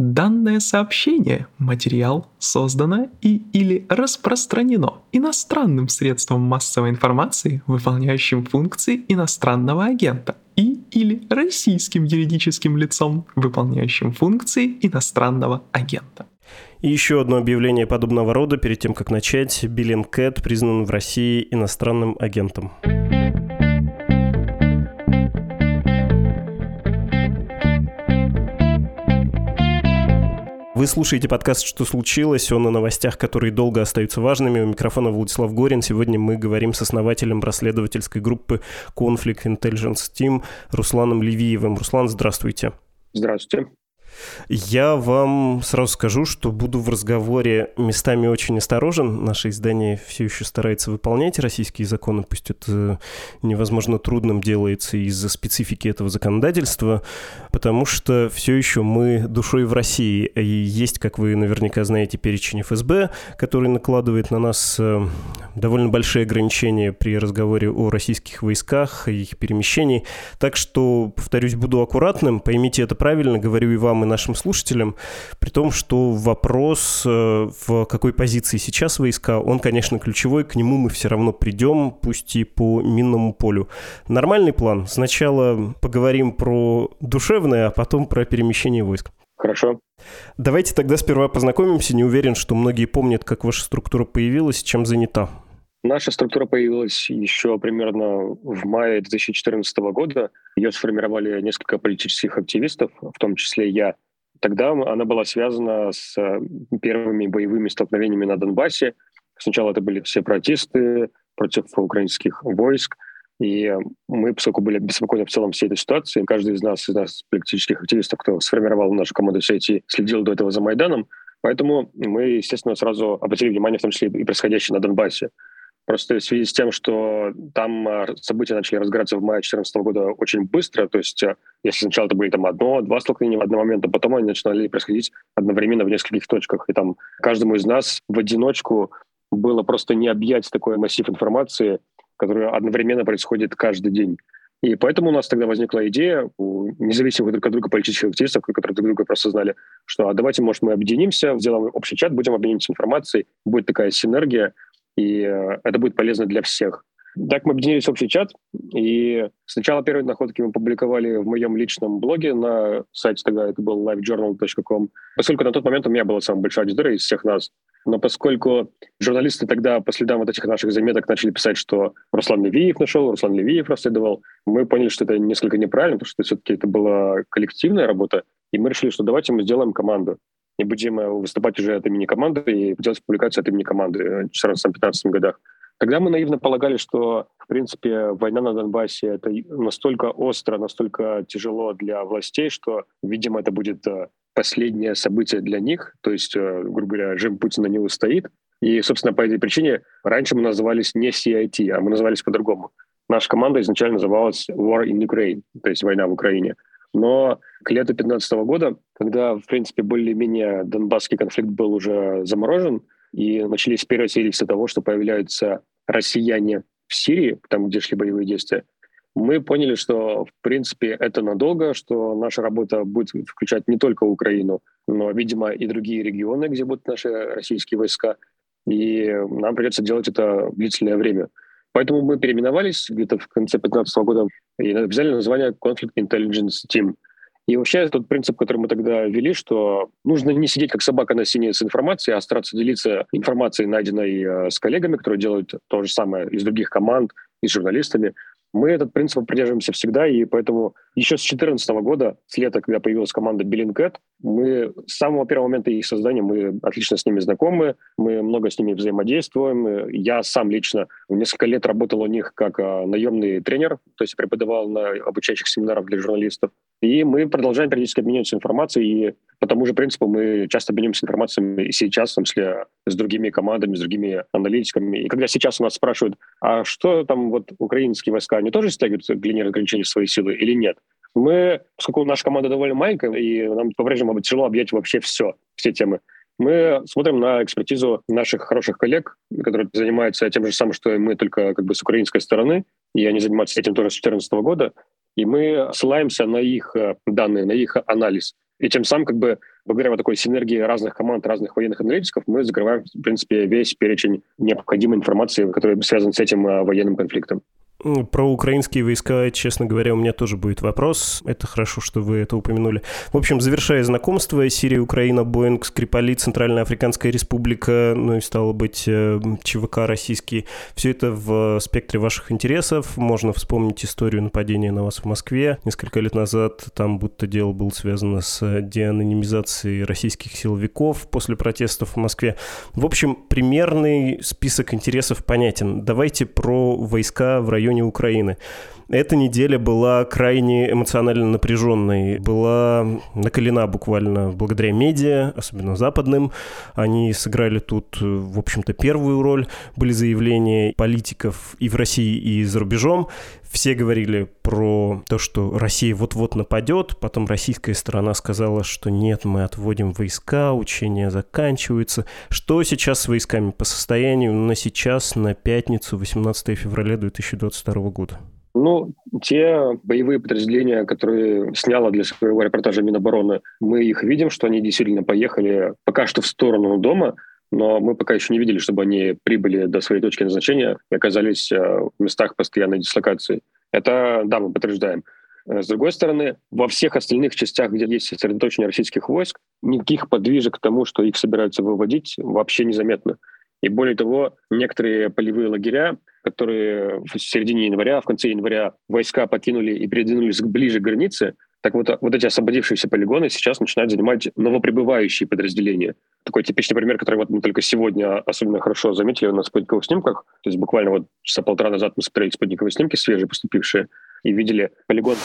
Данное сообщение, материал, создано и или распространено иностранным средством массовой информации, выполняющим функции иностранного агента, и или российским юридическим лицом, выполняющим функции иностранного агента. И еще одно объявление подобного рода перед тем, как начать. Биллинкэт признан в России иностранным агентом. Вы слушаете подкаст «Что случилось?». Он о новостях, которые долго остаются важными. У микрофона Владислав Горин. Сегодня мы говорим с основателем расследовательской группы Conflict Intelligence Team Русланом Левиевым. Руслан, здравствуйте. Здравствуйте. Я вам сразу скажу, что буду в разговоре местами очень осторожен. Наше издание все еще старается выполнять российские законы, пусть это невозможно трудным делается из-за специфики этого законодательства, потому что все еще мы душой в России. И есть, как вы наверняка знаете, перечень ФСБ, который накладывает на нас э, довольно большие ограничения при разговоре о российских войсках и их перемещении. Так что, повторюсь, буду аккуратным, поймите это правильно, говорю и вам, и нашим слушателям, при том, что вопрос, э, в какой позиции сейчас войска, он, конечно, ключевой, к нему мы все равно придем, пусть и по минному полю. Нормальный план. Сначала поговорим про душевное, а потом про перемещение войск. Хорошо. Давайте тогда сперва познакомимся. Не уверен, что многие помнят, как ваша структура появилась, чем занята. Наша структура появилась еще примерно в мае 2014 года. Ее сформировали несколько политических активистов, в том числе я. Тогда она была связана с э, первыми боевыми столкновениями на Донбассе. Сначала это были все протесты против украинских войск. И мы, поскольку были обеспокоены в целом всей этой ситуации, каждый из нас, из нас политических активистов, кто сформировал нашу команду сети, следил до этого за Майданом, Поэтому мы, естественно, сразу обратили внимание в том числе и происходящее на Донбассе. Просто в связи с тем, что там а, события начали разгораться в мае 2014 года очень быстро, то есть а, если сначала это были там одно, два столкновения в один момент, то потом они начинали происходить одновременно в нескольких точках. И там каждому из нас в одиночку было просто не объять такой массив информации, который одновременно происходит каждый день. И поэтому у нас тогда возникла идея у независимых друг от друга политических активистов, которые друг друга просто знали, что а давайте, может, мы объединимся, сделаем общий чат, будем обмениваться информацией, будет такая синергия, и э, это будет полезно для всех. Так мы объединились в общий чат, и сначала первые находки мы публиковали в моем личном блоге на сайте тогда это был livejournal.com, поскольку на тот момент у меня была самая большая аудитория из всех нас. Но поскольку журналисты тогда по следам вот этих наших заметок начали писать, что Руслан Левиев нашел, Руслан Левиев расследовал, мы поняли, что это несколько неправильно, потому что все-таки это была коллективная работа, и мы решили, что давайте мы сделаем команду не будем э, выступать уже от имени команды и делать публикацию от имени команды в 2014-2015 годах. Тогда мы наивно полагали, что, в принципе, война на Донбассе — это настолько остро, настолько тяжело для властей, что, видимо, это будет э, последнее событие для них. То есть, э, грубо говоря, режим Путина не устоит. И, собственно, по этой причине раньше мы назывались не CIT, а мы назывались по-другому. Наша команда изначально называлась War in Ukraine, то есть война в Украине. Но к лету 2015 года, когда, в принципе, более-менее донбасский конфликт был уже заморожен, и начались первые свидетельства того, что появляются россияне в Сирии, там, где шли боевые действия, мы поняли, что, в принципе, это надолго, что наша работа будет включать не только Украину, но, видимо, и другие регионы, где будут наши российские войска, и нам придется делать это длительное время. Поэтому мы переименовались где-то в конце 2015 года и взяли название Conflict Intelligence Team. И вообще тот принцип, который мы тогда ввели, что нужно не сидеть как собака на сене с информацией, а стараться делиться информацией, найденной э, с коллегами, которые делают то же самое из других команд, и с журналистами, мы этот принцип придерживаемся всегда, и поэтому еще с 2014 года, с лета, когда появилась команда Billingcat, мы с самого первого момента их создания, мы отлично с ними знакомы, мы много с ними взаимодействуем. Я сам лично несколько лет работал у них как а, наемный тренер, то есть преподавал на обучающих семинарах для журналистов. И мы продолжаем периодически обмениваться информацией, и по тому же принципу мы часто обмениваемся информацией и сейчас, в том числе с другими командами, с другими аналитиками. И когда сейчас у нас спрашивают, а что там вот украинские войска, они тоже стягивают к линии разграничения свои силы или нет? Мы, поскольку наша команда довольно маленькая, и нам по-прежнему тяжело объять вообще все, все темы, мы смотрим на экспертизу наших хороших коллег, которые занимаются тем же самым, что и мы, только как бы с украинской стороны, и они занимаются этим тоже с 2014 года, и мы ссылаемся на их э, данные, на их анализ. И тем самым, как бы, благодаря вот такой синергии разных команд, разных военных аналитиков, мы закрываем, в принципе, весь перечень необходимой информации, который связан с этим а, военным конфликтом. Про украинские войска, честно говоря, у меня тоже будет вопрос. Это хорошо, что вы это упомянули. В общем, завершая знакомство, Сирия, Украина, Боинг, Скрипали, Центральная Африканская Республика, ну и стало быть э, ЧВК российский. Все это в спектре ваших интересов. Можно вспомнить историю нападения на вас в Москве несколько лет назад. Там будто дело было связано с деанонимизацией российских силовиков после протестов в Москве. В общем, примерный список интересов понятен. Давайте про войска в районе районе Украины. Эта неделя была крайне эмоционально напряженной, была накалена буквально благодаря медиа, особенно западным. Они сыграли тут, в общем-то, первую роль. Были заявления политиков и в России, и за рубежом. Все говорили про то, что Россия вот-вот нападет, потом российская сторона сказала, что нет, мы отводим войска, учения заканчиваются. Что сейчас с войсками по состоянию на сейчас, на пятницу, 18 февраля 2022 года? Ну, те боевые подразделения, которые сняла для своего репортажа Минобороны, мы их видим, что они действительно поехали пока что в сторону дома, но мы пока еще не видели, чтобы они прибыли до своей точки назначения и оказались э, в местах постоянной дислокации. Это, да, мы подтверждаем. Э, с другой стороны, во всех остальных частях, где есть сосредоточение российских войск, никаких подвижек к тому, что их собираются выводить, вообще незаметно. И более того, некоторые полевые лагеря, которые в середине января, в конце января войска покинули и передвинулись ближе к границе, так вот, вот эти освободившиеся полигоны сейчас начинают занимать новоприбывающие подразделения. Такой типичный пример, который вот мы только сегодня особенно хорошо заметили на спутниковых снимках. То есть буквально вот часа полтора назад мы смотрели спутниковые снимки, свежие поступившие, и видели полигон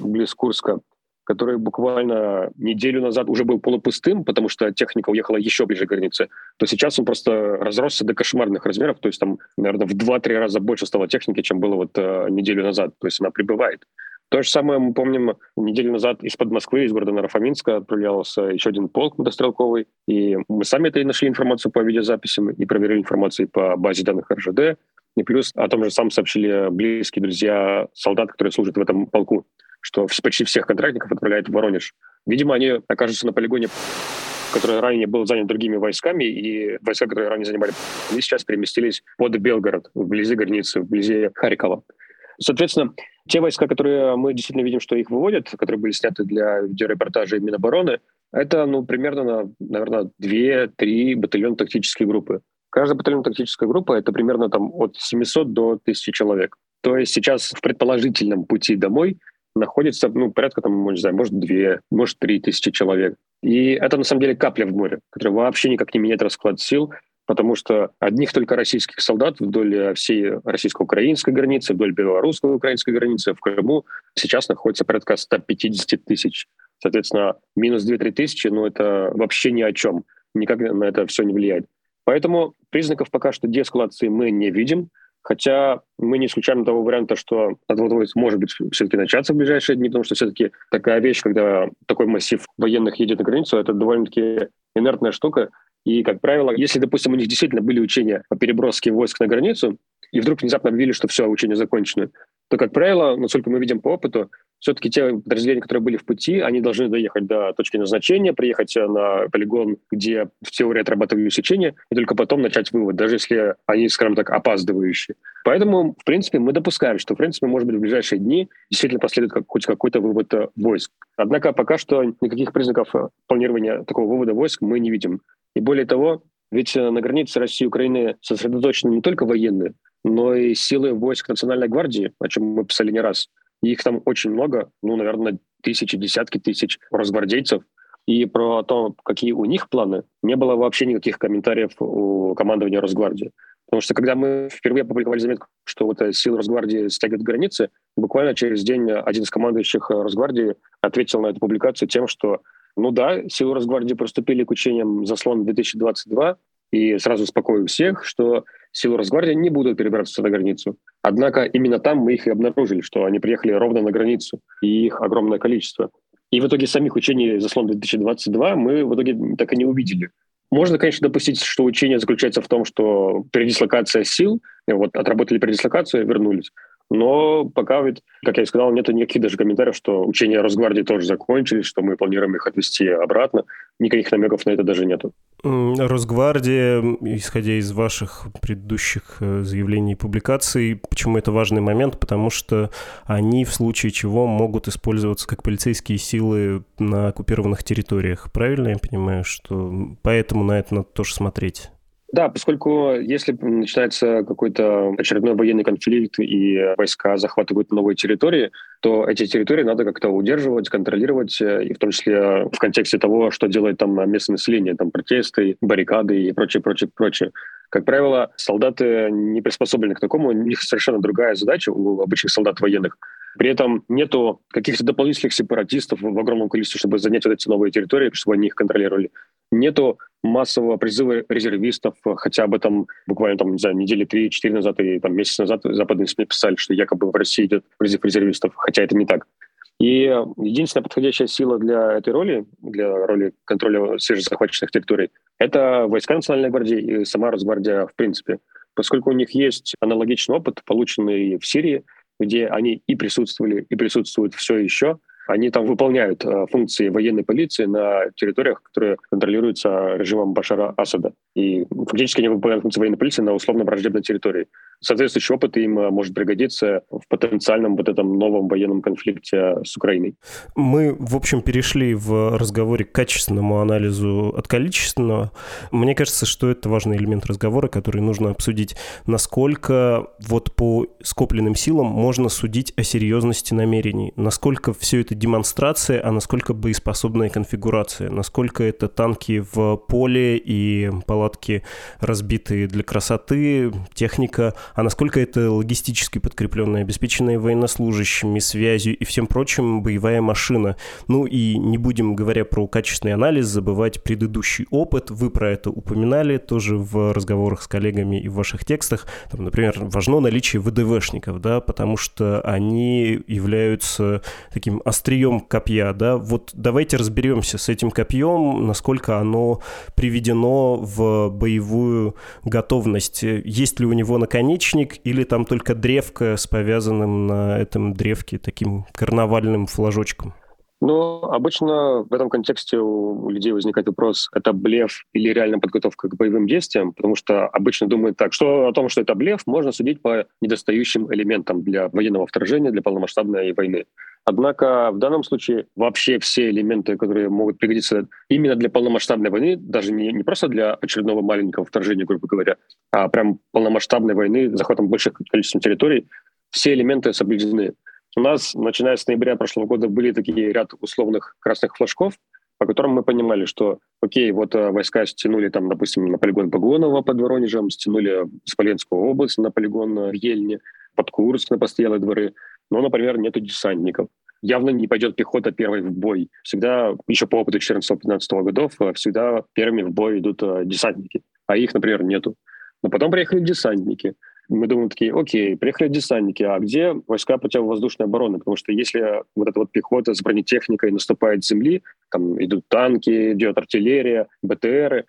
близ Курска, который буквально неделю назад уже был полупустым, потому что техника уехала еще ближе к границе, то сейчас он просто разросся до кошмарных размеров, то есть там, наверное, в 2-3 раза больше стало техники, чем было вот э, неделю назад, то есть она прибывает. То же самое мы помним неделю назад из-под Москвы, из города Нарафаминска отправлялся еще один полк мотострелковый, и мы сами это и нашли информацию по видеозаписям и проверили информацию по базе данных РЖД, и плюс о том же самом сообщили близкие друзья солдат, которые служат в этом полку что почти всех контрактников отправляют в Воронеж. Видимо, они окажутся на полигоне который ранее был занят другими войсками, и войска, которые ранее занимали, они сейчас переместились под Белгород, вблизи границы, вблизи Харькова. Соответственно, те войска, которые мы действительно видим, что их выводят, которые были сняты для видеорепортажа Минобороны, это, ну, примерно, наверное, 2-3 батальон тактические группы. Каждая батальон тактическая группа — это примерно там от 700 до 1000 человек. То есть сейчас в предположительном пути домой находится, ну, порядка, там, не знаю, может, две, может, три тысячи человек. И это, на самом деле, капля в море, которая вообще никак не меняет расклад сил, потому что одних только российских солдат вдоль всей российско-украинской границы, вдоль белорусско-украинской границы в Крыму сейчас находится порядка 150 тысяч. Соответственно, минус 2-3 тысячи, ну, это вообще ни о чем. Никак на это все не влияет. Поэтому признаков пока что деэскалации мы не видим. Хотя мы не исключаем того варианта, что отвод может быть все-таки начаться в ближайшие дни, потому что все-таки такая вещь, когда такой массив военных едет на границу, это довольно-таки инертная штука. И, как правило, если, допустим, у них действительно были учения по переброске войск на границу, и вдруг внезапно объявили, что все, учения закончены, то, как правило, насколько мы видим по опыту, все-таки те подразделения, которые были в пути, они должны доехать до точки назначения, приехать на полигон, где в теории отрабатывали сечение, и только потом начать вывод, даже если они, скажем так, опаздывающие. Поэтому, в принципе, мы допускаем, что, в принципе, может быть, в ближайшие дни действительно последует как, хоть какой-то вывод э, войск. Однако пока что никаких признаков э, планирования такого вывода войск мы не видим. И более того, ведь э, на границе России и Украины сосредоточены не только военные, но и силы войск Национальной гвардии, о чем мы писали не раз. Их там очень много, ну, наверное, тысячи, десятки тысяч росгвардейцев. И про то, какие у них планы, не было вообще никаких комментариев у командования Росгвардии. Потому что когда мы впервые опубликовали заметку, что вот силы Росгвардии стягивают границы, буквально через день один из командующих Росгвардии ответил на эту публикацию тем, что ну да, силы Росгвардии приступили к учениям «Заслон 2022», и сразу успокою всех, что силы Росгвардии не будут перебираться на границу. Однако именно там мы их и обнаружили, что они приехали ровно на границу, и их огромное количество. И в итоге самих учений «Заслон-2022» мы в итоге так и не увидели. Можно, конечно, допустить, что учение заключается в том, что передислокация сил, вот отработали передислокацию, вернулись. Но пока ведь, как я и сказал, нет никаких даже комментариев, что учения Росгвардии тоже закончились, что мы планируем их отвести обратно. Никаких намеков на это даже нету. Росгвардия, исходя из ваших предыдущих э, заявлений и публикаций, почему это важный момент? Потому что они в случае чего могут использоваться как полицейские силы на оккупированных территориях. Правильно я понимаю, что поэтому на это надо тоже смотреть? Да, поскольку если начинается какой-то очередной военный конфликт и войска захватывают новые территории, то эти территории надо как-то удерживать, контролировать, э, и в том числе в контексте того, что делает там местное население, там протесты, баррикады и прочее, прочее, прочее. Как правило, солдаты не приспособлены к такому, у них совершенно другая задача у обычных солдат военных. При этом нету каких-то дополнительных сепаратистов в огромном количестве, чтобы занять вот эти новые территории, чтобы они их контролировали. Нету массового призыва резервистов, хотя об этом буквально там, не знаю, недели три-четыре назад и там месяц назад западные СМИ писали, что якобы в России идет призыв резервистов, хотя это не так. И единственная подходящая сила для этой роли, для роли контроля свежезахваченных территорий, это войска Национальной гвардии и сама Росгвардия в принципе. Поскольку у них есть аналогичный опыт, полученный в Сирии, где они и присутствовали, и присутствуют все еще, они там выполняют э, функции военной полиции на территориях, которые контролируются режимом Башара Асада. И фактически они выполняют функции военной полиции на условно-враждебной территории. Соответствующий опыт им э, может пригодиться в потенциальном вот этом новом военном конфликте с Украиной. Мы, в общем, перешли в разговоре к качественному анализу от количественного. Мне кажется, что это важный элемент разговора, который нужно обсудить. Насколько вот по скопленным силам можно судить о серьезности намерений? Насколько все это демонстрация, а насколько боеспособная конфигурация, насколько это танки в поле и палатки разбитые для красоты, техника, а насколько это логистически подкрепленная, обеспеченная военнослужащими, связью и всем прочим боевая машина. Ну и не будем, говоря про качественный анализ, забывать предыдущий опыт. Вы про это упоминали тоже в разговорах с коллегами и в ваших текстах. Там, например, важно наличие ВДВшников, да, потому что они являются таким острием острием копья, да, вот давайте разберемся с этим копьем, насколько оно приведено в боевую готовность. Есть ли у него наконечник или там только древко с повязанным на этом древке таким карнавальным флажочком? Ну, обычно в этом контексте у людей возникает вопрос, это блеф или реальная подготовка к боевым действиям, потому что обычно думают так, что о том, что это блеф, можно судить по недостающим элементам для военного вторжения, для полномасштабной войны. Однако в данном случае вообще все элементы, которые могут пригодиться именно для полномасштабной войны, даже не, не просто для очередного маленького вторжения, грубо говоря, а прям полномасштабной войны, захватом больших количеств территорий, все элементы соблюдены. У нас, начиная с ноября прошлого года, были такие ряд условных красных флажков, по которым мы понимали, что, окей, вот э, войска стянули там, допустим, на полигон Погонова под Воронежем, стянули Смоленскую область на полигон в Ельне, под Курск на постоялые дворы, но, например, нету десантников. Явно не пойдет пехота первой в бой. Всегда, еще по опыту 14-15 годов, э, всегда первыми в бой идут э, десантники, а их, например, нету. Но потом приехали десантники. Мы думаем такие, окей, приехали десантники, а где войска противовоздушной обороны? Потому что если вот эта вот пехота с бронетехникой наступает с земли, там идут танки, идет артиллерия, БТРы,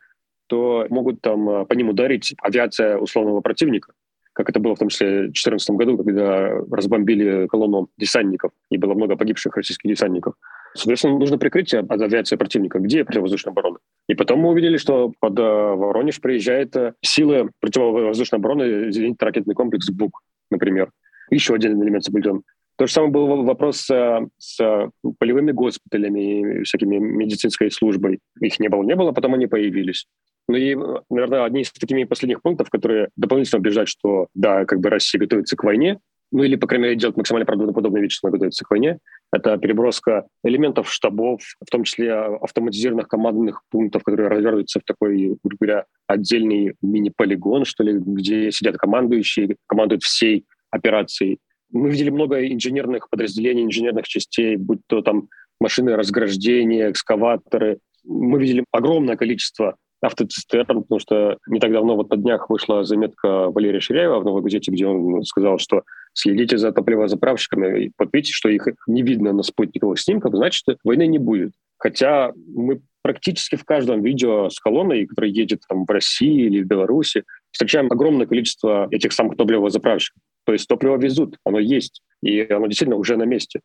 то могут там э, по ним ударить авиация условного противника как это было в том числе в 2014 году, когда разбомбили колонну десантников, и было много погибших российских десантников. Соответственно, нужно прикрытие от авиации противника. Где противовоздушная оборона? И потом мы увидели, что под э, Воронеж приезжает э, силы противовоздушной обороны, зенитно-ракетный комплекс БУК, например. Еще один элемент соблюден. То же самое был вопрос с, с полевыми госпиталями, всякими медицинской службой. Их не было, не было, потом они появились. Ну и, наверное, одни из таких последних пунктов, которые дополнительно убеждают, что да, как бы Россия готовится к войне, ну или, по крайней мере, делать максимально правдоподобные вещи, что она готовится к войне, это переброска элементов штабов, в том числе автоматизированных командных пунктов, которые развернутся в такой, грубо говоря, отдельный мини-полигон, что ли, где сидят командующие, командуют всей операцией. Мы видели много инженерных подразделений, инженерных частей, будь то там машины разграждения, экскаваторы. Мы видели огромное количество автоцистерн, потому что не так давно, вот на днях вышла заметка Валерия Ширяева в «Новой газете», где он сказал, что следите за топливозаправщиками, и вот видите, что их не видно на спутниковых снимках, значит, войны не будет. Хотя мы практически в каждом видео с колонной, которая едет там в России или в Беларуси, встречаем огромное количество этих самых топливозаправщиков. То есть топливо везут, оно есть, и оно действительно уже на месте.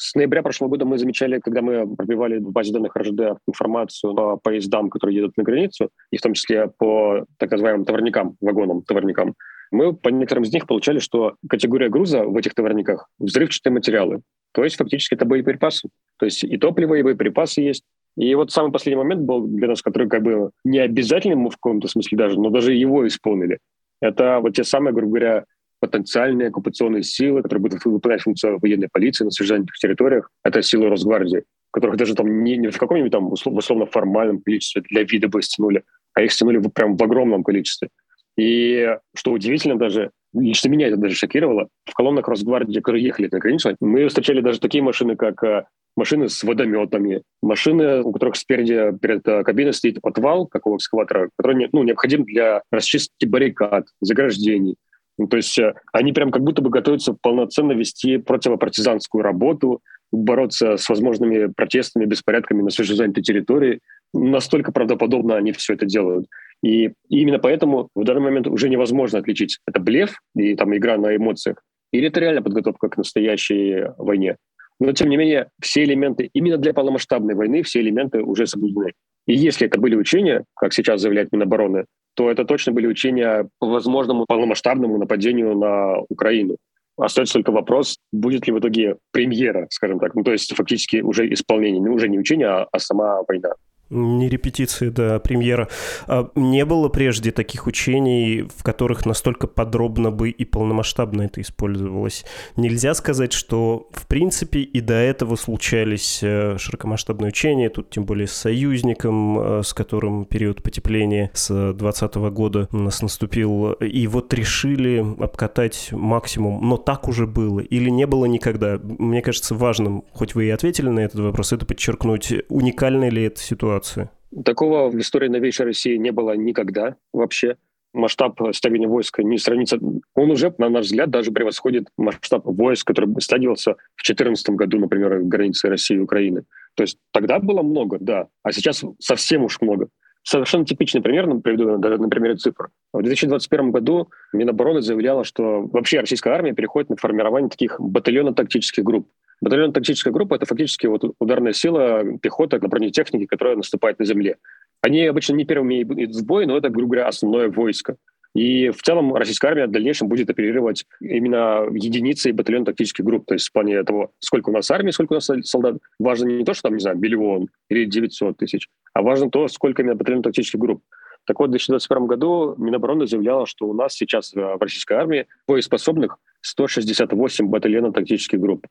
С ноября прошлого года мы замечали, когда мы пробивали в базе данных РЖД информацию по поездам, которые едут на границу, и в том числе по так называемым товарникам, вагонам, товарникам, мы по некоторым из них получали, что категория груза в этих товарниках — взрывчатые материалы. То есть фактически это боеприпасы. То есть и топливо, и боеприпасы есть. И вот самый последний момент был для нас, который как бы не обязательным в каком-то смысле даже, но даже его исполнили. Это вот те самые, грубо говоря, потенциальные оккупационные силы, которые будут выполнять функцию военной полиции на содержательных территориях. Это силы Росгвардии, которых даже там не, не в каком-нибудь там условно формальном количестве для вида бы стянули, а их стянули прям в огромном количестве. И что удивительно даже, лично меня это даже шокировало, в колоннах Росгвардии, которые ехали на границу, мы встречали даже такие машины, как э, машины с водометами, машины, у которых спереди перед э, кабиной стоит подвал, как у экскаватора, который ну, необходим для расчистки баррикад, заграждений. Ну, то есть э, они прям как будто бы готовятся полноценно вести противопартизанскую работу, бороться с возможными протестами, беспорядками на свежезанятой территории. Настолько правдоподобно они все это делают. И именно поэтому в данный момент уже невозможно отличить, это блеф и там игра на эмоциях, или это реально подготовка к настоящей войне. Но, тем не менее, все элементы, именно для полномасштабной войны, все элементы уже соблюдены. И если это были учения, как сейчас заявляет Минобороны, то это точно были учения по возможному полномасштабному нападению на Украину. Остается только вопрос, будет ли в итоге премьера, скажем так, ну, то есть фактически уже исполнение, ну, уже не учение, а, а сама война. Не репетиции, да, премьера. А не было прежде таких учений, в которых настолько подробно бы и полномасштабно это использовалось. Нельзя сказать, что в принципе и до этого случались э, широкомасштабные учения, тут тем более с союзником, э, с которым период потепления с 2020 года у нас наступил, и вот решили обкатать максимум, но так уже было или не было никогда. Мне кажется важным, хоть вы и ответили на этот вопрос, это подчеркнуть, уникальная ли эта ситуация ситуации? Такого в истории новейшей России не было никогда вообще. Масштаб стягивания войска не сравнится. Он уже, на наш взгляд, даже превосходит масштаб войск, который стягивался в 2014 году, например, границы России и Украины. То есть тогда было много, да, а сейчас совсем уж много. Совершенно типичный пример, приведу на примере цифр. В 2021 году Минобороны заявляла, что вообще российская армия переходит на формирование таких батальонно-тактических групп. Батальон тактическая группа — это фактически вот ударная сила пехота на бронетехнике, которая наступает на земле. Они обычно не первыми идут в бой, но это, грубо говоря, основное войско. И в целом российская армия в дальнейшем будет оперировать именно единицей батальон тактических групп. То есть в плане того, сколько у нас армии, сколько у нас солдат. Важно не то, что там, не знаю, миллион или 900 тысяч, а важно то, сколько именно батальон тактических групп. Так вот, в 2021 году Минобороны заявляла, что у нас сейчас в российской армии боеспособных 168 батальонов тактических групп.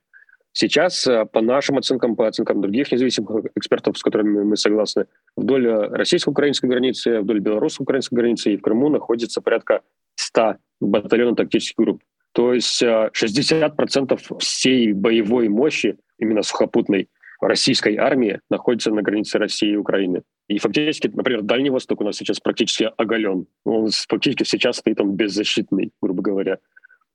Сейчас, э, по нашим оценкам, по оценкам других независимых экспертов, с которыми мы согласны, вдоль российско-украинской границы, вдоль белорусско-украинской границы и в Крыму находится порядка 100 батальонов тактических групп. То есть 60% э, всей боевой мощи, именно сухопутной, российской армии находится на границе России и Украины. И фактически, например, Дальний Восток у нас сейчас практически оголен. Он фактически сейчас стоит он беззащитный, грубо говоря.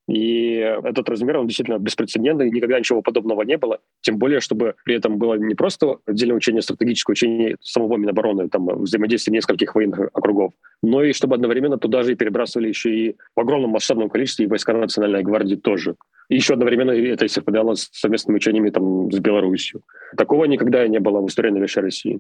И этот размер, он действительно беспрецедентный, никогда ничего подобного не было. Тем более, чтобы при этом было не просто отдельное учение, стратегическое учение самого Минобороны, там, взаимодействие нескольких военных округов, но и чтобы одновременно туда же и перебрасывали еще и в огромном масштабном количестве и войска Национальной гвардии тоже. И еще одновременно это совпадало с совместными учениями там, с Беларусью. Такого никогда не было в истории новейшей России.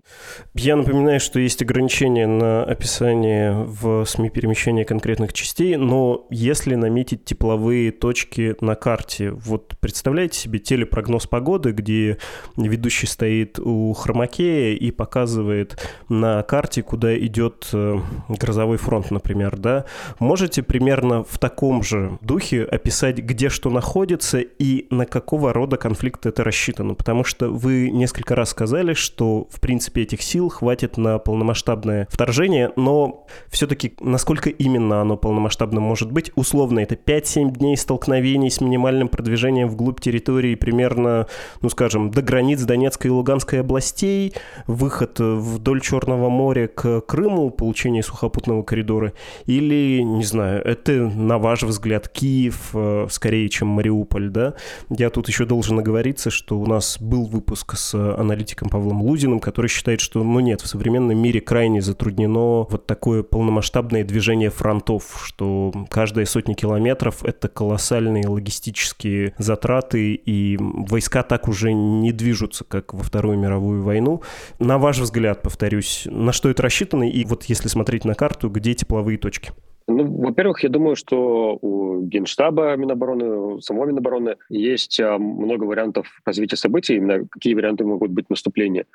Я напоминаю, что есть ограничения на описание в СМИ перемещения конкретных частей, но если наметить тепловые точки на карте, вот представляете себе телепрогноз погоды, где ведущий стоит у хромакея и показывает на карте, куда идет э, грозовой фронт, например, да? Можете примерно в таком же духе описать, где что находится, и на какого рода конфликт это рассчитано? Потому что вы несколько раз сказали, что, в принципе, этих сил хватит на полномасштабное вторжение, но все-таки насколько именно оно полномасштабно может быть? Условно, это 5-7 дней столкновений с минимальным продвижением вглубь территории примерно, ну, скажем, до границ Донецкой и Луганской областей, выход вдоль Черного моря к Крыму, получение сухопутного коридора, или, не знаю, это, на ваш взгляд, Киев э, скорее, чем Мариуполь, да. Я тут еще должен оговориться, что у нас был выпуск с аналитиком Павлом Лузиным, который считает, что, ну нет, в современном мире крайне затруднено вот такое полномасштабное движение фронтов, что каждая сотня километров — это колоссальные логистические затраты, и войска так уже не движутся, как во Вторую мировую войну. На ваш взгляд, повторюсь, на что это рассчитано, и вот если смотреть на карту, где тепловые точки? Ну, во-первых, я думаю, что у Генштаба Минобороны, у самого Минобороны есть а, много вариантов развития событий, именно какие варианты могут быть наступления.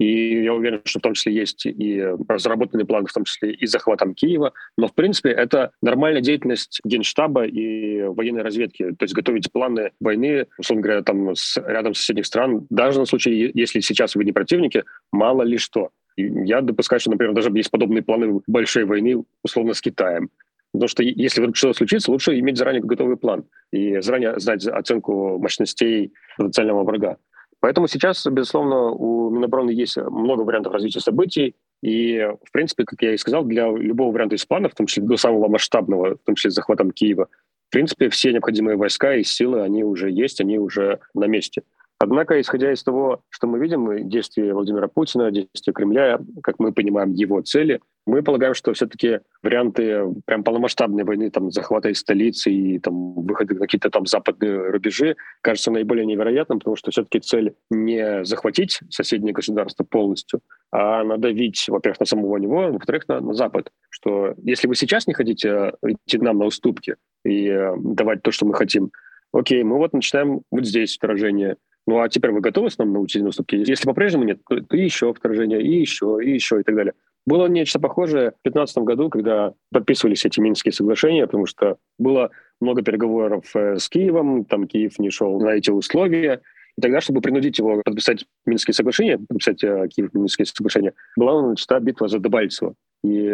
И я уверен, что в том числе есть и разработанный план, в том числе и захватом Киева. Но, в принципе, это нормальная деятельность Генштаба и военной разведки. То есть готовить планы войны, условно говоря, там с, рядом соседних стран, даже на случай, если сейчас вы не противники, мало ли что. И я допускаю, что, например, даже есть подобные планы большой войны, условно, с Китаем. Потому что если вдруг что-то случится, лучше иметь заранее готовый план и заранее знать оценку мощностей потенциального врага. Поэтому сейчас, безусловно, у Минобороны есть много вариантов развития событий. И, в принципе, как я и сказал, для любого варианта из плана, в том числе до самого масштабного, в том числе с захватом Киева, в принципе, все необходимые войска и силы, они уже есть, они уже на месте. Однако, исходя из того, что мы видим, действия Владимира Путина, действия Кремля, как мы понимаем его цели, мы полагаем, что все-таки варианты прям полномасштабной войны, там, захвата из столицы и там, выхода на какие-то там западные рубежи, кажется наиболее невероятным, потому что все-таки цель не захватить соседнее государство полностью, а надавить, во-первых, на самого него, во-вторых, на, на Запад. Что если вы сейчас не хотите идти нам на уступки и э, давать то, что мы хотим, окей, мы вот начинаем вот здесь вторжение, ну а теперь вы готовы с нами на уступки? Если по-прежнему нет, то, то еще вторжение, и еще, и еще, и так далее. Было нечто похожее в 2015 году, когда подписывались эти Минские соглашения, потому что было много переговоров э, с Киевом, там Киев не шел на эти условия, и тогда, чтобы принудить его подписать Минские соглашения, подписать э, Киев Минские соглашения, была начата битва за Дебальцево. И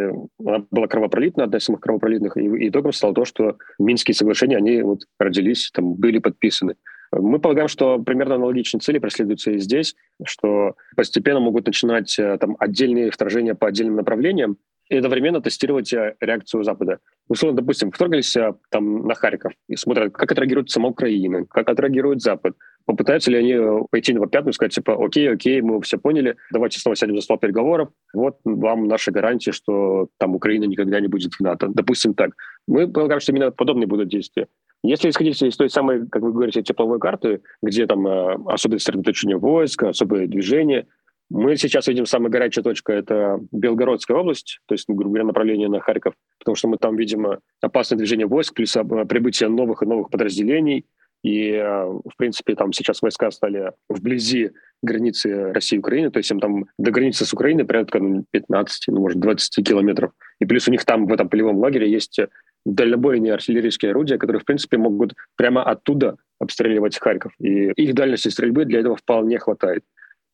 она была кровопролитна, одна из самых кровопролитных. И итогом стало то, что Минские соглашения, они вот родились, там были подписаны. Мы полагаем, что примерно аналогичные цели преследуются и здесь, что постепенно могут начинать э, там, отдельные вторжения по отдельным направлениям и одновременно тестировать э, реакцию Запада. Условно, допустим, вторглись э, там на Харьков и смотрят, как отреагирует сама Украина, как отреагирует Запад. Попытаются ли они пойти на пятну и сказать, типа, окей, окей, мы все поняли, давайте снова сядем за стол переговоров, вот вам наши гарантии, что там Украина никогда не будет в НАТО. Допустим так. Мы полагаем, что именно подобные будут действия. Если исходить из той самой, как вы говорите, тепловой карты, где там э, особое сосредоточение войск, особое движение, мы сейчас видим самая горячая точка — это Белгородская область, то есть, грубо говоря, направление на Харьков, потому что мы там видим э, опасное движение войск, плюс э, прибытие новых и новых подразделений, и, в принципе, там сейчас войска стали вблизи границы России и Украины, то есть им там до границы с Украиной порядка 15, ну, может, 20 километров. И плюс у них там в этом полевом лагере есть дальнобойные артиллерийские орудия, которые, в принципе, могут прямо оттуда обстреливать Харьков. И их дальности стрельбы для этого вполне хватает.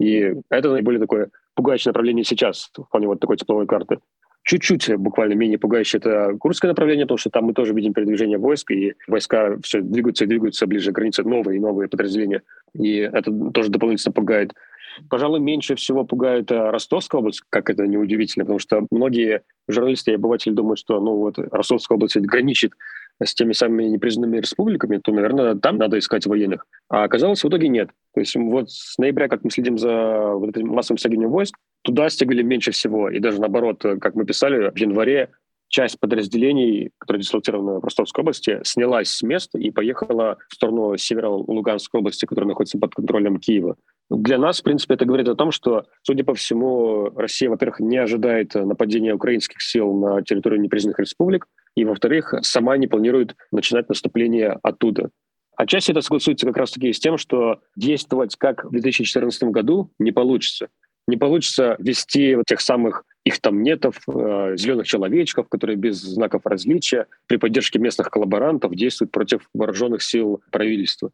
И это наиболее такое пугающее направление сейчас, вполне вот такой тепловой карты. Чуть-чуть буквально менее пугающее это Курское направление, потому что там мы тоже видим передвижение войск, и войска все двигаются и двигаются ближе к границе, новые и новые подразделения. И это тоже дополнительно пугает. Пожалуй, меньше всего пугает э, Ростовская область, как это неудивительно, потому что многие журналисты и обыватели думают, что ну вот Ростовская область граничит с теми самыми непризнанными республиками, то, наверное, там надо искать военных. А оказалось, в итоге нет. То есть вот с ноября, как мы следим за вот этим массовым стягиванием войск, туда стягивали меньше всего. И даже наоборот, как мы писали, в январе часть подразделений, которые дислоцированы в Ростовской области, снялась с места и поехала в сторону северо-Луганской области, которая находится под контролем Киева. Для нас, в принципе, это говорит о том, что, судя по всему, Россия, во-первых, не ожидает нападения украинских сил на территорию непризнанных республик, и, во-вторых, сама не планирует начинать наступление оттуда. Отчасти это согласуется как раз-таки с тем, что действовать как в 2014 году не получится. Не получится вести вот тех самых их там нетов, э, зеленых человечков, которые без знаков различия при поддержке местных коллаборантов действуют против вооруженных сил правительства.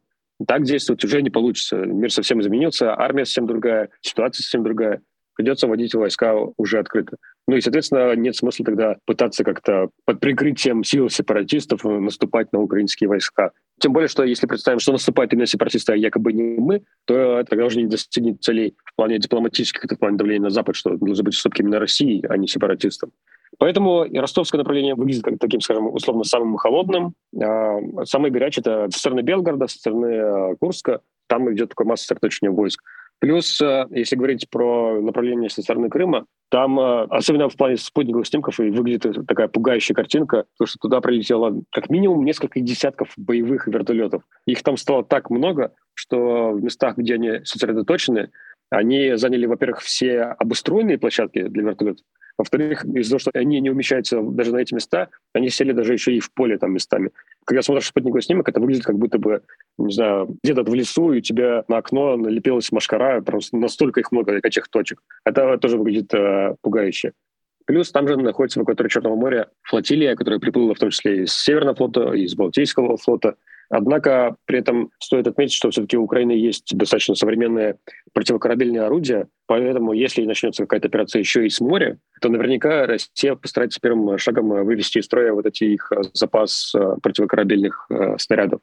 Так действовать уже не получится. Мир совсем изменился, армия совсем другая, ситуация совсем другая. Придется вводить войска уже открыто. Ну и, соответственно, нет смысла тогда пытаться как-то под прикрытием сил сепаратистов наступать на украинские войска. Тем более, что если представим, что наступают именно сепаратисты, а якобы не мы, то тогда уже не достигнет целей в плане дипломатических, это в плане давления на Запад, что должны быть уступки именно России, а не сепаратистам. Поэтому ростовское направление выглядит как таким, скажем, условно самым холодным. А самый горячий — это со стороны Белгорода, со стороны а, Курска. Там идет такое массовое сосредоточение войск. Плюс, э, если говорить про направление со стороны Крыма, там, э, особенно в плане спутниковых снимков, и выглядит такая пугающая картинка, потому что туда прилетело как минимум несколько десятков боевых вертолетов. Их там стало так много, что в местах, где они сосредоточены, они заняли, во-первых, все обустроенные площадки для вертолетов, во-вторых, из-за того, что они не умещаются даже на эти места, они сели даже еще и в поле там местами. Когда смотришь спутниковый снимок, это выглядит как будто бы, не знаю, где-то в лесу, и у тебя на окно налепилась машкара, просто настолько их много, этих точек. Это тоже выглядит э, пугающе. Плюс там же находится в акватории Черного моря флотилия, которая приплыла в том числе из Северного флота, из Балтийского флота. Однако при этом стоит отметить, что все-таки у Украины есть достаточно современные противокорабельные орудия, поэтому если начнется какая-то операция еще и с моря, то наверняка Россия постарается первым шагом вывести из строя вот эти их запас э, противокорабельных э, снарядов.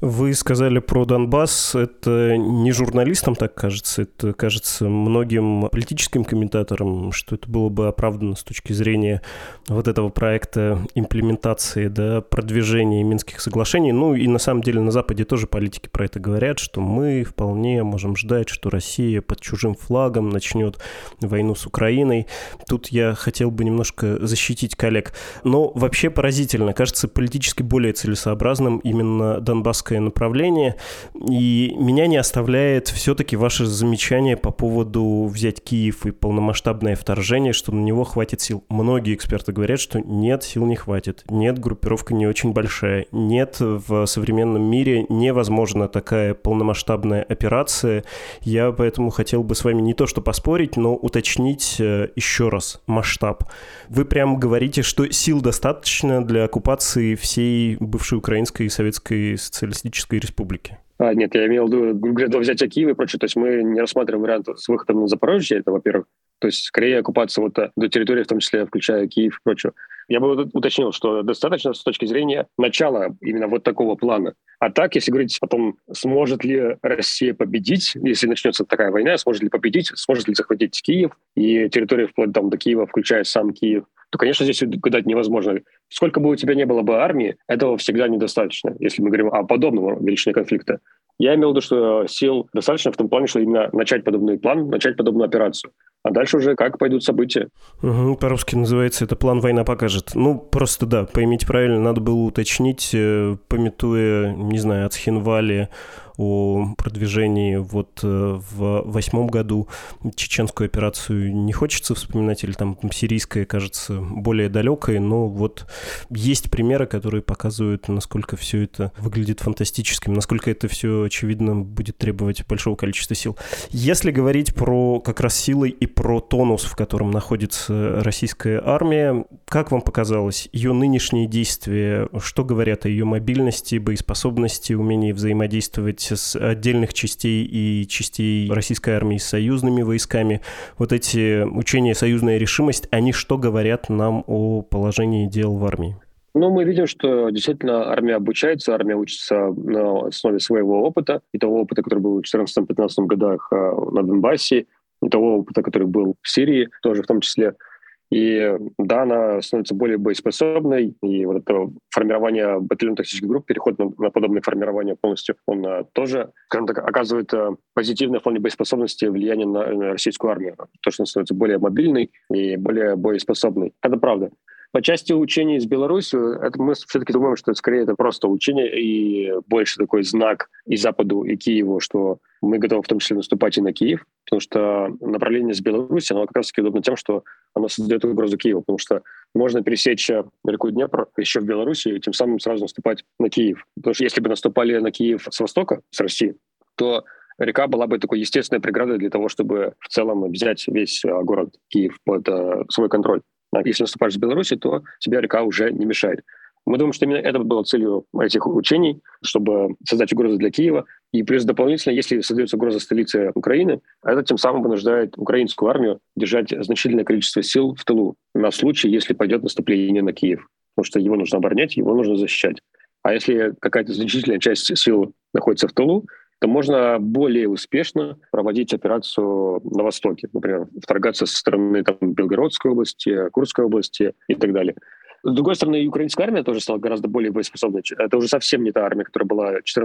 Вы сказали про Донбасс. Это не журналистам так кажется, это кажется многим политическим комментаторам, что это было бы оправдано с точки зрения вот этого проекта имплементации, да, продвижения Минских соглашений. Ну и на самом деле на Западе тоже политики про это говорят, что мы вполне можем ждать, что Россия под чужим флагом начнет войну с Украиной. Тут я хотел бы немножко защитить коллег. Но вообще поразительно, кажется политически более целесообразным именно Донбасс донбасское направление. И меня не оставляет все-таки ваше замечание по поводу взять Киев и полномасштабное вторжение, что на него хватит сил. Многие эксперты говорят, что нет, сил не хватит. Нет, группировка не очень большая. Нет, в современном мире невозможна такая полномасштабная операция. Я поэтому хотел бы с вами не то что поспорить, но уточнить э, еще раз масштаб. Вы прям говорите, что сил достаточно для оккупации всей бывшей украинской и советской социалистической республики. А, нет, я имел в виду до взятия Киева и прочее. То есть мы не рассматриваем вариант с выходом на Запорожье, это во-первых. То есть скорее оккупация вот до территории, в том числе включая Киев и прочее. Я бы уточнил, что достаточно с точки зрения начала именно вот такого плана. А так, если говорить о том, сможет ли Россия победить, если начнется такая война, сможет ли победить, сможет ли захватить Киев и территорию вплоть там, до Киева, включая сам Киев, то, конечно, здесь гадать невозможно. Сколько бы у тебя не было бы армии, этого всегда недостаточно, если мы говорим о подобном величине конфликта. Я имел в виду, что сил достаточно в том плане, что именно начать подобный план, начать подобную операцию. А дальше уже как пойдут события. Угу, по-русски называется это «План война покажет». Ну, просто да, поймите правильно, надо было уточнить, э, пометуя, не знаю, от Схинвали о продвижении вот э, в восьмом году чеченскую операцию не хочется вспоминать, или там сирийская, кажется, более далекая, но вот есть примеры, которые показывают, насколько все это выглядит фантастическим, насколько это все, очевидно, будет требовать большого количества сил. Если говорить про как раз силы и про тонус, в котором находится российская армия, как вам показалось ее нынешние действия, что говорят о ее мобильности, боеспособности, умении взаимодействовать с отдельных частей и частей российской армии с союзными войсками. Вот эти учения «Союзная решимость», они что говорят нам о положении дел в армии? Ну, мы видим, что действительно армия обучается, армия учится на основе своего опыта, и того опыта, который был в 2014-2015 годах э, на Донбассе, и того опыта, который был в Сирии, тоже в том числе. И да, она становится более боеспособной, и вот это формирование батальонных тактических групп, переход на, на подобное формирование полностью, он а, тоже, скажем так, оказывает а, позитивное в плане боеспособности влияние на, на российскую армию. То, что она становится более мобильной и более боеспособной. Это правда. По части учений с Беларусью, это мы все-таки думаем, что это скорее это просто учение и больше такой знак и Западу, и Киеву, что мы готовы в том числе наступать и на Киев, потому что направление с Беларуси, оно как раз-таки удобно тем, что оно создает угрозу Киеву, потому что можно пересечь реку Днепр еще в Беларуси и тем самым сразу наступать на Киев. Потому что если бы наступали на Киев с востока, с России, то река была бы такой естественной преградой для того, чтобы в целом взять весь а, город Киев под uh, свой контроль. А если наступаешь с Беларуси, то тебе река уже не мешает. Мы думаем, что именно это было целью этих учений, чтобы создать угрозу для Киева. И плюс дополнительно, если создается угроза столицы Украины, это тем самым вынуждает украинскую армию держать значительное количество сил в тылу на случай, если пойдет наступление на Киев. Потому что его нужно оборонять, его нужно защищать. А если какая-то значительная часть сил находится в тылу, то можно более успешно проводить операцию на Востоке, например, вторгаться со стороны там, Белгородской области, Курской области и так далее. С другой стороны, и украинская армия тоже стала гораздо более боеспособной. Это уже совсем не та армия, которая была в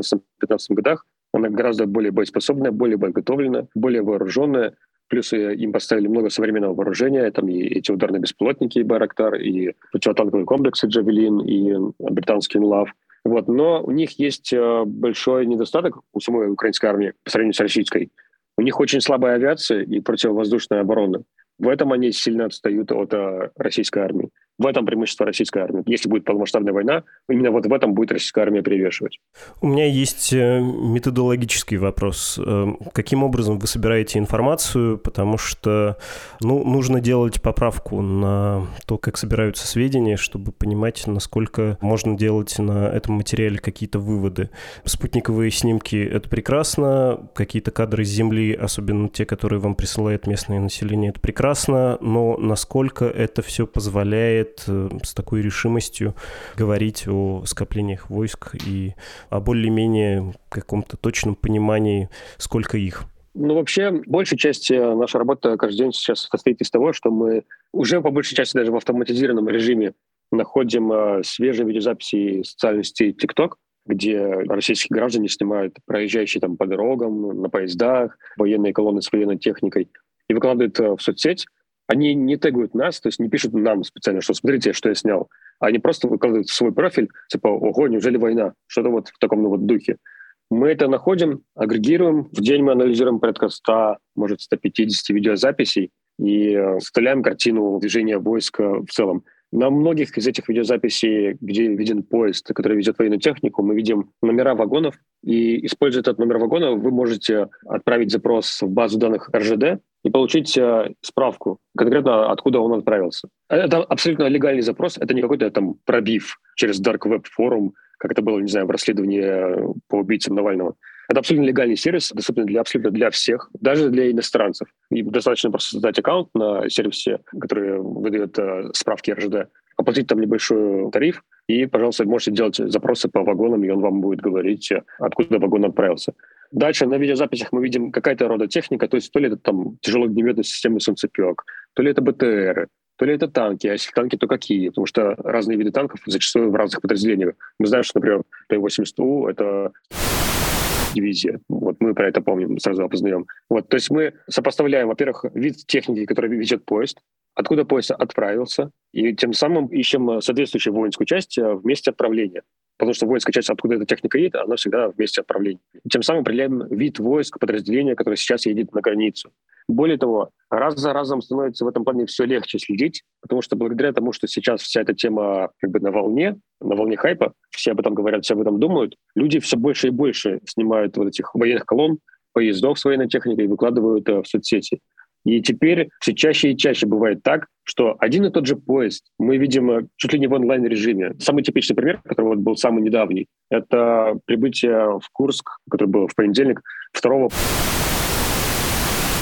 2014-2015 годах. Она гораздо более боеспособная, более боеготовленная, более вооруженная. Плюс им поставили много современного вооружения, там и эти ударные беспилотники, и Байрактар, и противотанковые комплексы Джавелин, и британский НЛАВ. Вот. Но у них есть э, большой недостаток у самой украинской армии по сравнению с российской. У них очень слабая авиация и противовоздушная оборона. В этом они сильно отстают от э, российской армии. В этом преимущество российской армии. Если будет полномасштабная война, именно вот в этом будет российская армия перевешивать. У меня есть э, методологический вопрос. Э, каким образом вы собираете информацию? Потому что ну, нужно делать поправку на то, как собираются сведения, чтобы понимать, насколько можно делать на этом материале какие-то выводы. Спутниковые снимки — это прекрасно. Какие-то кадры с Земли, особенно те, которые вам присылает местное население, это прекрасно. Но насколько это все позволяет позволяет э, с такой решимостью говорить о скоплениях войск и о более-менее каком-то точном понимании, сколько их. Ну, вообще, большая часть э, нашей работы каждый день сейчас состоит из того, что мы уже по большей части даже в автоматизированном режиме находим э, свежие видеозаписи социальной сети TikTok, где российские граждане снимают проезжающие там по дорогам, на поездах, военные колонны с военной техникой и выкладывают в соцсеть они не тегают нас, то есть не пишут нам специально, что смотрите, что я снял. Они просто выкладывают свой профиль, типа, ого, неужели война? Что-то вот в таком ну, вот духе. Мы это находим, агрегируем. В день мы анализируем порядка 100, может, 150 видеозаписей и составляем э, картину движения войска в целом. На многих из этих видеозаписей, где виден поезд, который везет военную технику, мы видим номера вагонов, и, используя этот номер вагона, вы можете отправить запрос в базу данных РЖД и получить э, справку, конкретно откуда он отправился. Это абсолютно легальный запрос, это не какой-то там пробив через Dark Web форум, как это было, не знаю, в расследовании э, по убийцам Навального. Это абсолютно легальный сервис, доступный для абсолютно для всех, даже для иностранцев. И достаточно просто создать аккаунт на сервисе, который выдает э, справки РЖД, оплатить там небольшой тариф, и, пожалуйста, можете делать запросы по вагонам, и он вам будет говорить, э, откуда вагон отправился. Дальше на видеозаписях мы видим какая-то рода техника, то есть то ли это там тяжелогневметные системы солнцепек, то ли это БТР, то ли это танки, а если танки, то какие? Потому что разные виды танков зачастую в разных подразделениях. Мы знаем, что, например, Т-80У — это дивизия. Вот мы про это помним, сразу опознаем. Вот, то есть мы сопоставляем, во-первых, вид техники, который везет поезд, откуда поезд отправился, и тем самым ищем соответствующую воинскую часть в месте отправления. Потому что воинская часть, откуда эта техника едет, она всегда в месте отправления. Тем самым определяем вид войск, подразделения, которое сейчас едет на границу. Более того, раз за разом становится в этом плане все легче следить, потому что благодаря тому, что сейчас вся эта тема как бы на волне, на волне хайпа, все об этом говорят, все об этом думают, люди все больше и больше снимают вот этих военных колонн, поездов с военной техникой и выкладывают э, в соцсети. И теперь все чаще и чаще бывает так, что один и тот же поезд мы видим э, чуть ли не в онлайн-режиме. Самый типичный пример, который вот был самый недавний, это прибытие в Курск, который был в понедельник, второго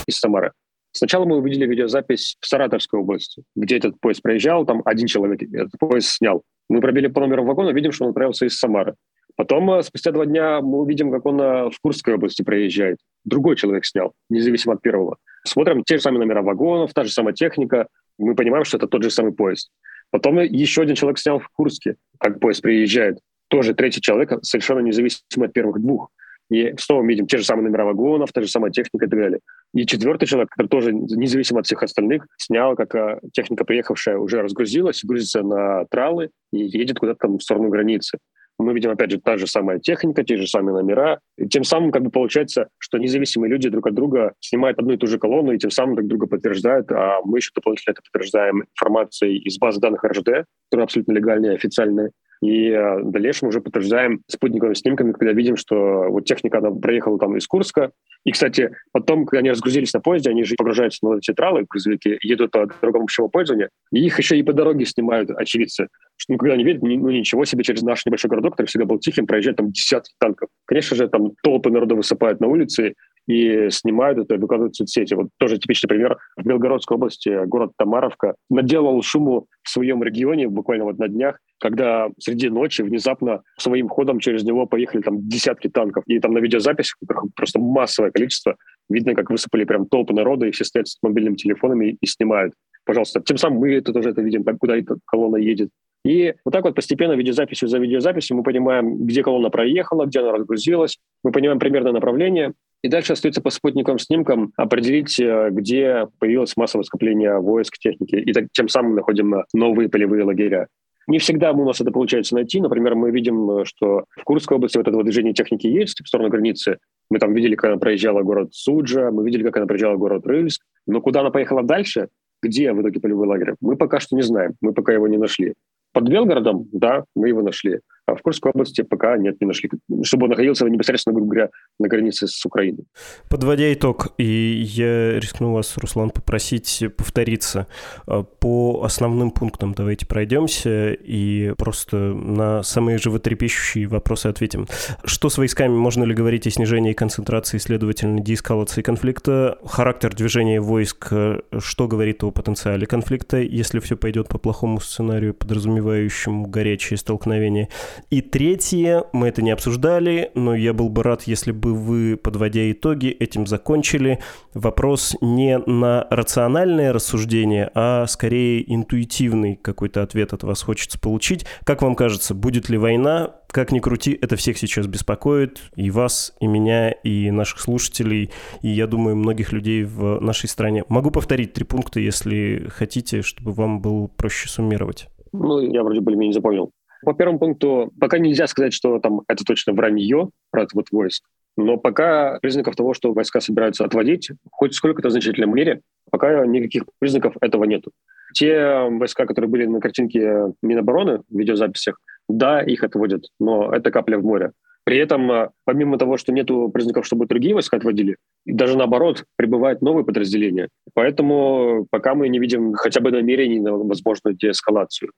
из Самары. Сначала мы увидели видеозапись в Саратовской области, где этот поезд проезжал, там один человек этот поезд снял. Мы пробили по номеру вагона, видим, что он отправился из Самары. Потом, э, спустя два дня, мы увидим, как он э, в Курской области проезжает. Другой человек снял, независимо от первого. Смотрим те же самые номера вагонов, та же самая техника. Мы понимаем, что это тот же самый поезд. Потом еще один человек снял в Курске, как поезд приезжает. Тоже третий человек, совершенно независимо от первых двух. И снова мы видим те же самые номера вагонов, та же самая техника и так далее. И четвертый человек, который тоже, независимо от всех остальных, снял, как э, техника, приехавшая, уже разгрузилась, грузится на тралы и едет куда-то там в сторону границы. Мы видим, опять же, та же самая техника, те же самые номера. И тем самым как бы получается, что независимые люди друг от друга снимают одну и ту же колонну и тем самым друг друга подтверждают, а мы еще дополнительно это подтверждаем информацией из базы данных РЖД, которая абсолютно легальная и официальная. И э, в дальнейшем уже подтверждаем спутниковыми снимками, когда видим, что вот техника, она проехала там из Курска. И, кстати, потом, когда они разгрузились на поезде, они же погружаются на эти тралы, грузовики, едут по дорогам общего пользования, и их еще и по дороге снимают очевидцы. Что, ну, когда они видят, ну, ничего себе, через наш небольшой городок, который всегда был тихим, проезжает там десятки танков. Конечно же, там толпы народа высыпают на улицы, и снимают это, выкладывают в соцсети. Вот тоже типичный пример. В Белгородской области город Тамаровка наделал шуму в своем регионе буквально вот на днях, когда среди ночи внезапно своим ходом через него поехали там десятки танков. И там на видеозаписях просто массовое количество. Видно, как высыпали прям толпы народа, и все стоят с мобильными телефонами и снимают. Пожалуйста. Тем самым мы это тоже это видим, куда эта колонна едет. И вот так вот постепенно видеозаписью за видеозаписью мы понимаем, где колонна проехала, где она разгрузилась, мы понимаем примерное направление, и дальше остается по спутниковым снимкам определить, э, где появилось массовое скопление войск, техники, и так, тем самым находим э, новые полевые лагеря. Не всегда у нас это получается найти. Например, мы видим, э, что в Курской области вот этого движения техники есть в сторону границы. Мы там видели, как она проезжала город Суджа, мы видели, как она проезжала город Рыльск. Но куда она поехала дальше, где в итоге полевой лагерь, мы пока что не знаем. Мы пока его не нашли. Под Белгородом, да, мы его нашли. А в Курской области пока нет, не нашли. Чтобы он находился непосредственно, грубо говоря, на границе с Украиной. Подводя итог, и я рискну вас, Руслан, попросить повториться. А, по основным пунктам давайте пройдемся и просто на самые животрепещущие вопросы ответим. Что с войсками? Можно ли говорить о снижении концентрации, следовательно, деэскалации конфликта? Характер движения войск, что говорит о потенциале конфликта, если все пойдет по плохому сценарию, подразумевающему горячее столкновение? И третье, мы это не обсуждали, но я был бы рад, если бы вы, подводя итоги, этим закончили. Вопрос не на рациональное рассуждение, а скорее интуитивный какой-то ответ от вас хочется получить. Как вам кажется, будет ли война? Как ни крути, это всех сейчас беспокоит, и вас, и меня, и наших слушателей, и, я думаю, многих людей в нашей стране. Могу повторить три пункта, если хотите, чтобы вам было проще суммировать. Ну, я вроде более-менее запомнил. По первому пункту, пока нельзя сказать, что там это точно вранье про отвод войск, но пока признаков того, что войска собираются отводить, хоть сколько-то значительном мере, пока никаких признаков этого нету. Те войска, которые были на картинке Минобороны в видеозаписях, да, их отводят, но это капля в море. При этом, а, помимо того, что нет признаков, чтобы другие войска отводили, даже наоборот, прибывают новые подразделения. Поэтому пока мы не видим хотя бы намерений на возможную деэскалацию.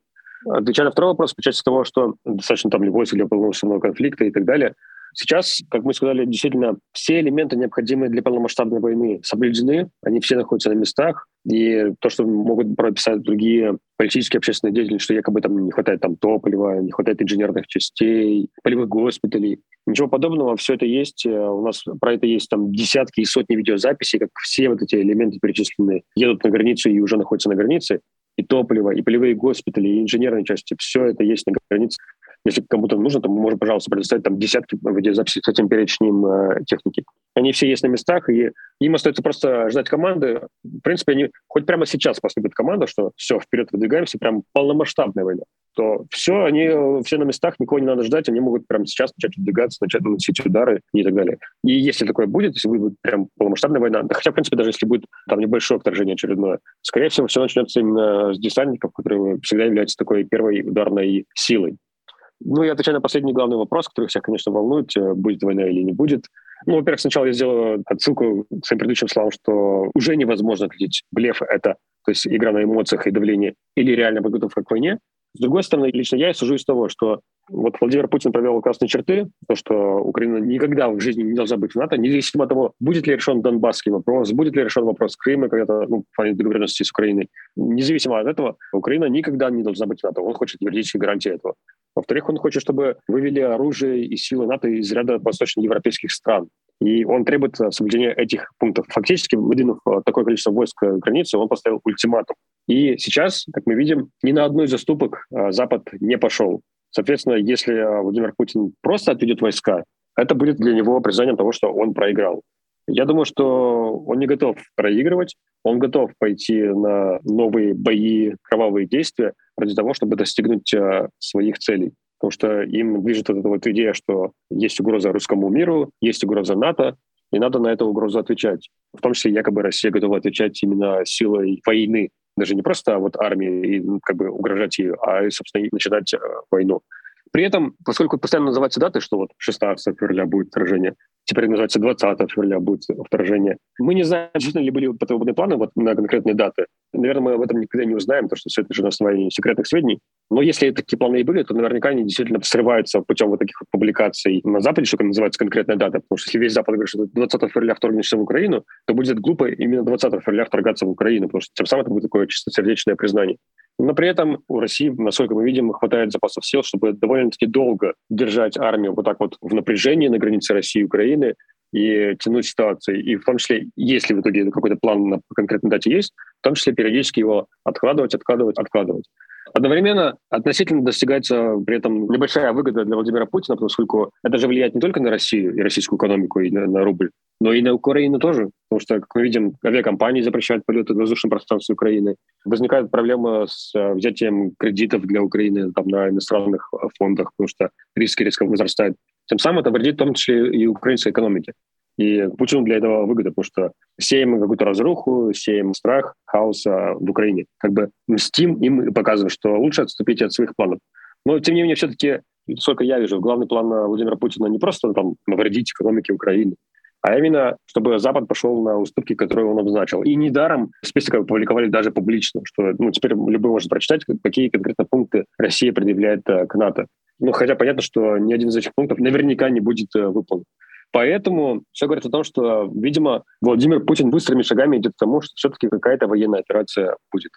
Отвечая на второй вопрос, по части того, что достаточно там любой или полномасштабного конфликта и так далее, сейчас, как мы сказали, действительно все элементы, необходимые для полномасштабной войны, соблюдены, они все находятся на местах, и то, что могут прописать другие политические общественные деятели, что якобы там не хватает там топлива, не хватает инженерных частей, полевых госпиталей, ничего подобного, все это есть, у нас про это есть там десятки и сотни видеозаписей, как все вот эти элементы перечисленные едут на границу и уже находятся на границе, и топливо, и полевые госпитали, и инженерные части. Все это есть на границе. Если кому-то нужно, то мы можем, пожалуйста, предоставить там десятки видеозаписей с этим перечнем э, техники. Они все есть на местах, и им остается просто ждать команды. В принципе, они хоть прямо сейчас поступит команда, что все, вперед выдвигаемся, прям полномасштабная война то все, они все на местах, никого не надо ждать, они могут прямо сейчас начать выдвигаться, начать наносить удары и так далее. И если такое будет, если будет прям полномасштабная война, да, хотя, в принципе, даже если будет там небольшое вторжение очередное, скорее всего, все начнется именно с десантников, которые всегда являются такой первой ударной силой. Ну и отвечая на последний главный вопрос, который всех, конечно, волнует, э, будет война или не будет. Ну, во-первых, сначала я сделаю отсылку к своим предыдущим словам, что уже невозможно ответить, блеф это, то есть игра на эмоциях и давлении, или реально подготовка к войне. С другой стороны, лично я сужу из того, что вот Владимир Путин провел красные черты, то, что Украина никогда в жизни не должна быть в НАТО, независимо от того, будет ли решен Донбасский вопрос, будет ли решен вопрос Крыма, когда-то, ну, в плане договоренности с Украиной. Независимо от этого, Украина никогда не должна быть в НАТО. Он хочет юридические гарантии этого. Во-вторых, он хочет, чтобы вывели оружие и силы НАТО из ряда восточноевропейских стран. И он требует соблюдения этих пунктов. Фактически, выдвинув э, такое количество войск к границе, он поставил ультиматум. И сейчас, как мы видим, ни на одной из заступок э, Запад не пошел. Соответственно, если э, Владимир Путин просто отведет войска, это будет для него признанием того, что он проиграл. Я думаю, что он не готов проигрывать, он готов пойти на новые бои, кровавые действия ради того, чтобы достигнуть своих целей потому что им движет эта вот идея, что есть угроза русскому миру, есть угроза НАТО, и надо на эту угрозу отвечать. В том числе якобы Россия готова отвечать именно силой войны, даже не просто вот армии и ну, как бы угрожать ее, а, собственно, начинать э, войну. При этом, поскольку постоянно называются даты, что вот 16 февраля будет вторжение, теперь называется 20 февраля будет вторжение, мы не знаем, действительно ли были подобные планы вот на конкретные даты. Наверное, мы об этом никогда не узнаем, потому что все это же на основании секретных сведений. Но если такие планы и были, то наверняка они действительно срываются путем вот таких вот публикаций на Западе, что называется конкретная дата. Потому что если весь Запад говорит, что 20 февраля вторгнешься в Украину, то будет глупо именно 20 февраля вторгаться в Украину, потому что тем самым это будет такое чистосердечное признание. Но при этом у России, насколько мы видим, хватает запасов сил, чтобы довольно-таки долго держать армию вот так вот в напряжении на границе России и Украины и тянуть ситуацию. И в том числе, если в итоге какой-то план на конкретной дате есть, в том числе периодически его откладывать, откладывать, откладывать. Одновременно относительно достигается при этом небольшая выгода для Владимира Путина, поскольку это же влияет не только на Россию и российскую экономику и на, на рубль, но и на Украину тоже. Потому что, как мы видим, авиакомпании запрещают полеты в воздушном пространстве Украины. Возникает проблема с э, взятием кредитов для Украины там, на иностранных фондах, потому что риски резко возрастают. Тем самым это вредит в том числе и украинской экономике. И Путину для этого выгода, потому что сеем какую-то разруху, сеем страх, хаос в Украине. Как бы мстим им и показываем, что лучше отступить от своих планов. Но, тем не менее, все-таки, сколько я вижу, главный план Владимира Путина не просто там навредить экономике Украины, а именно, чтобы Запад пошел на уступки, которые он обозначил. И недаром список опубликовали даже публично, что ну, теперь любой может прочитать, какие конкретно пункты Россия предъявляет э, к НАТО. Ну, хотя понятно, что ни один из этих пунктов наверняка не будет выполнен. Поэтому все говорит о том, что, видимо, Владимир Путин быстрыми шагами идет к тому, что все-таки какая-то военная операция будет.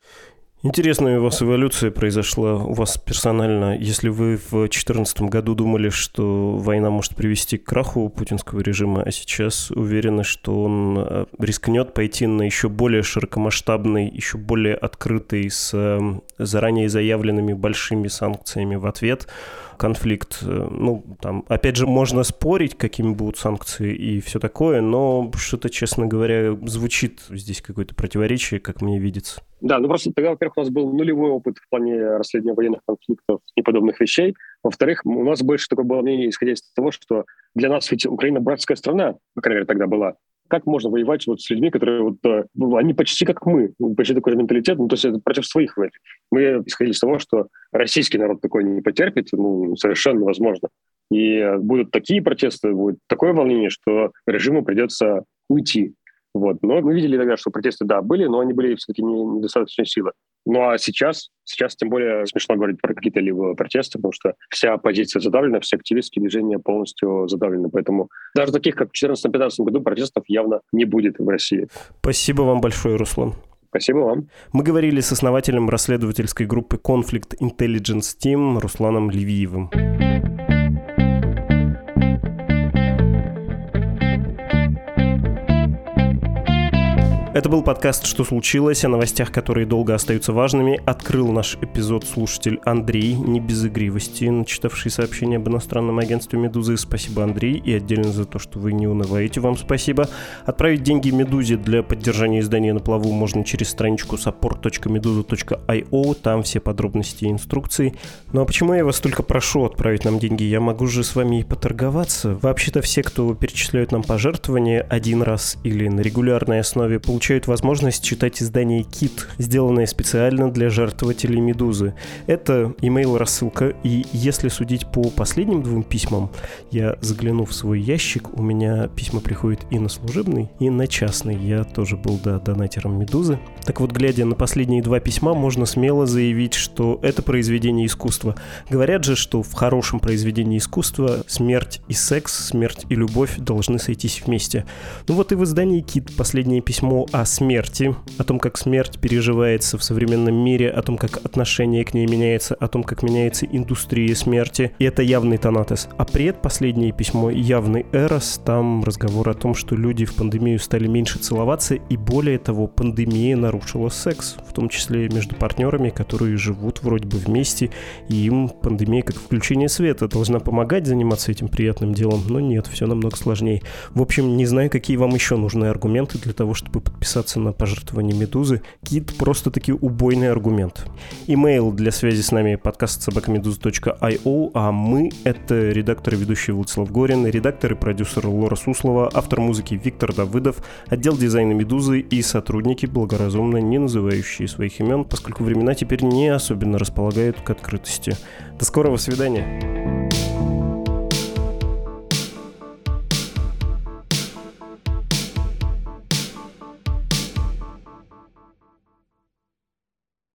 Интересная у вас эволюция произошла у вас персонально. Если вы в 2014 году думали, что война может привести к краху путинского режима, а сейчас уверены, что он э, рискнет пойти на еще более широкомасштабный, еще более открытый, с э, заранее заявленными большими санкциями в ответ – конфликт. Э, ну, там, опять же, можно спорить, какими будут санкции и все такое, но что-то, честно говоря, звучит здесь какое-то противоречие, как мне видится. Да, ну просто тогда, во-первых, у нас был нулевой опыт в плане расследования военных конфликтов и подобных вещей. Во-вторых, у нас больше такое было мнение, исходя из того, что для нас ведь Украина братская страна, по крайней мере, тогда была. Как можно воевать вот с людьми, которые вот, э, ну, они почти как мы, почти такой же менталитет, ну, то есть это против своих войн. Мы исходили из того, что российский народ такой не потерпит, ну, совершенно невозможно. И будут такие протесты, будет такое волнение, что режиму придется уйти. Вот. Но мы видели тогда, что протесты, да, были, но они были все-таки не, недостаточной силы. Ну а сейчас, сейчас тем более смешно говорить про какие-то либо протесты, потому что вся оппозиция задавлена, все активистские движения полностью задавлены. Поэтому даже таких, как в 2014-2015 году, протестов явно не будет в России. Спасибо вам большое, Руслан. Спасибо вам. Мы говорили с основателем расследовательской группы Conflict Intelligence Team Русланом Левиевым. Это был подкаст «Что случилось?» о новостях, которые долго остаются важными. Открыл наш эпизод слушатель Андрей, не без игривости, начитавший сообщение об иностранном агентстве «Медузы». Спасибо, Андрей, и отдельно за то, что вы не унываете. Вам спасибо. Отправить деньги «Медузе» для поддержания издания «На плаву» можно через страничку support.meduza.io. Там все подробности и инструкции. Ну а почему я вас только прошу отправить нам деньги? Я могу же с вами и поторговаться. Вообще-то все, кто перечисляют нам пожертвования один раз или на регулярной основе, получают получают возможность читать издание «Кит», сделанное специально для жертвователей «Медузы». Это имейл-рассылка, и если судить по последним двум письмам, я загляну в свой ящик, у меня письма приходят и на служебный, и на частный. Я тоже был, да, донатером «Медузы». Так вот, глядя на последние два письма, можно смело заявить, что это произведение искусства. Говорят же, что в хорошем произведении искусства смерть и секс, смерть и любовь должны сойтись вместе. Ну вот и в издании «Кит» последнее письмо о смерти, о том, как смерть переживается в современном мире, о том, как отношение к ней меняется, о том, как меняется индустрия смерти. И это явный Танатес. А предпоследнее письмо явный Эрос, там разговор о том, что люди в пандемию стали меньше целоваться, и более того, пандемия нарушила секс, в том числе между партнерами, которые живут вроде бы вместе, и им пандемия как включение света должна помогать заниматься этим приятным делом, но нет, все намного сложнее. В общем, не знаю, какие вам еще нужны аргументы для того, чтобы подписаться на пожертвование Медузы. Кит просто-таки убойный аргумент. Имейл для связи с нами подкаст собакамедуза.io, а мы — это редактор и ведущий Владислав Горин, редактор и продюсер Лора Суслова, автор музыки Виктор Давыдов, отдел дизайна Медузы и сотрудники, благоразумно не называющие своих имен, поскольку времена теперь не особенно располагают к открытости. До скорого свидания!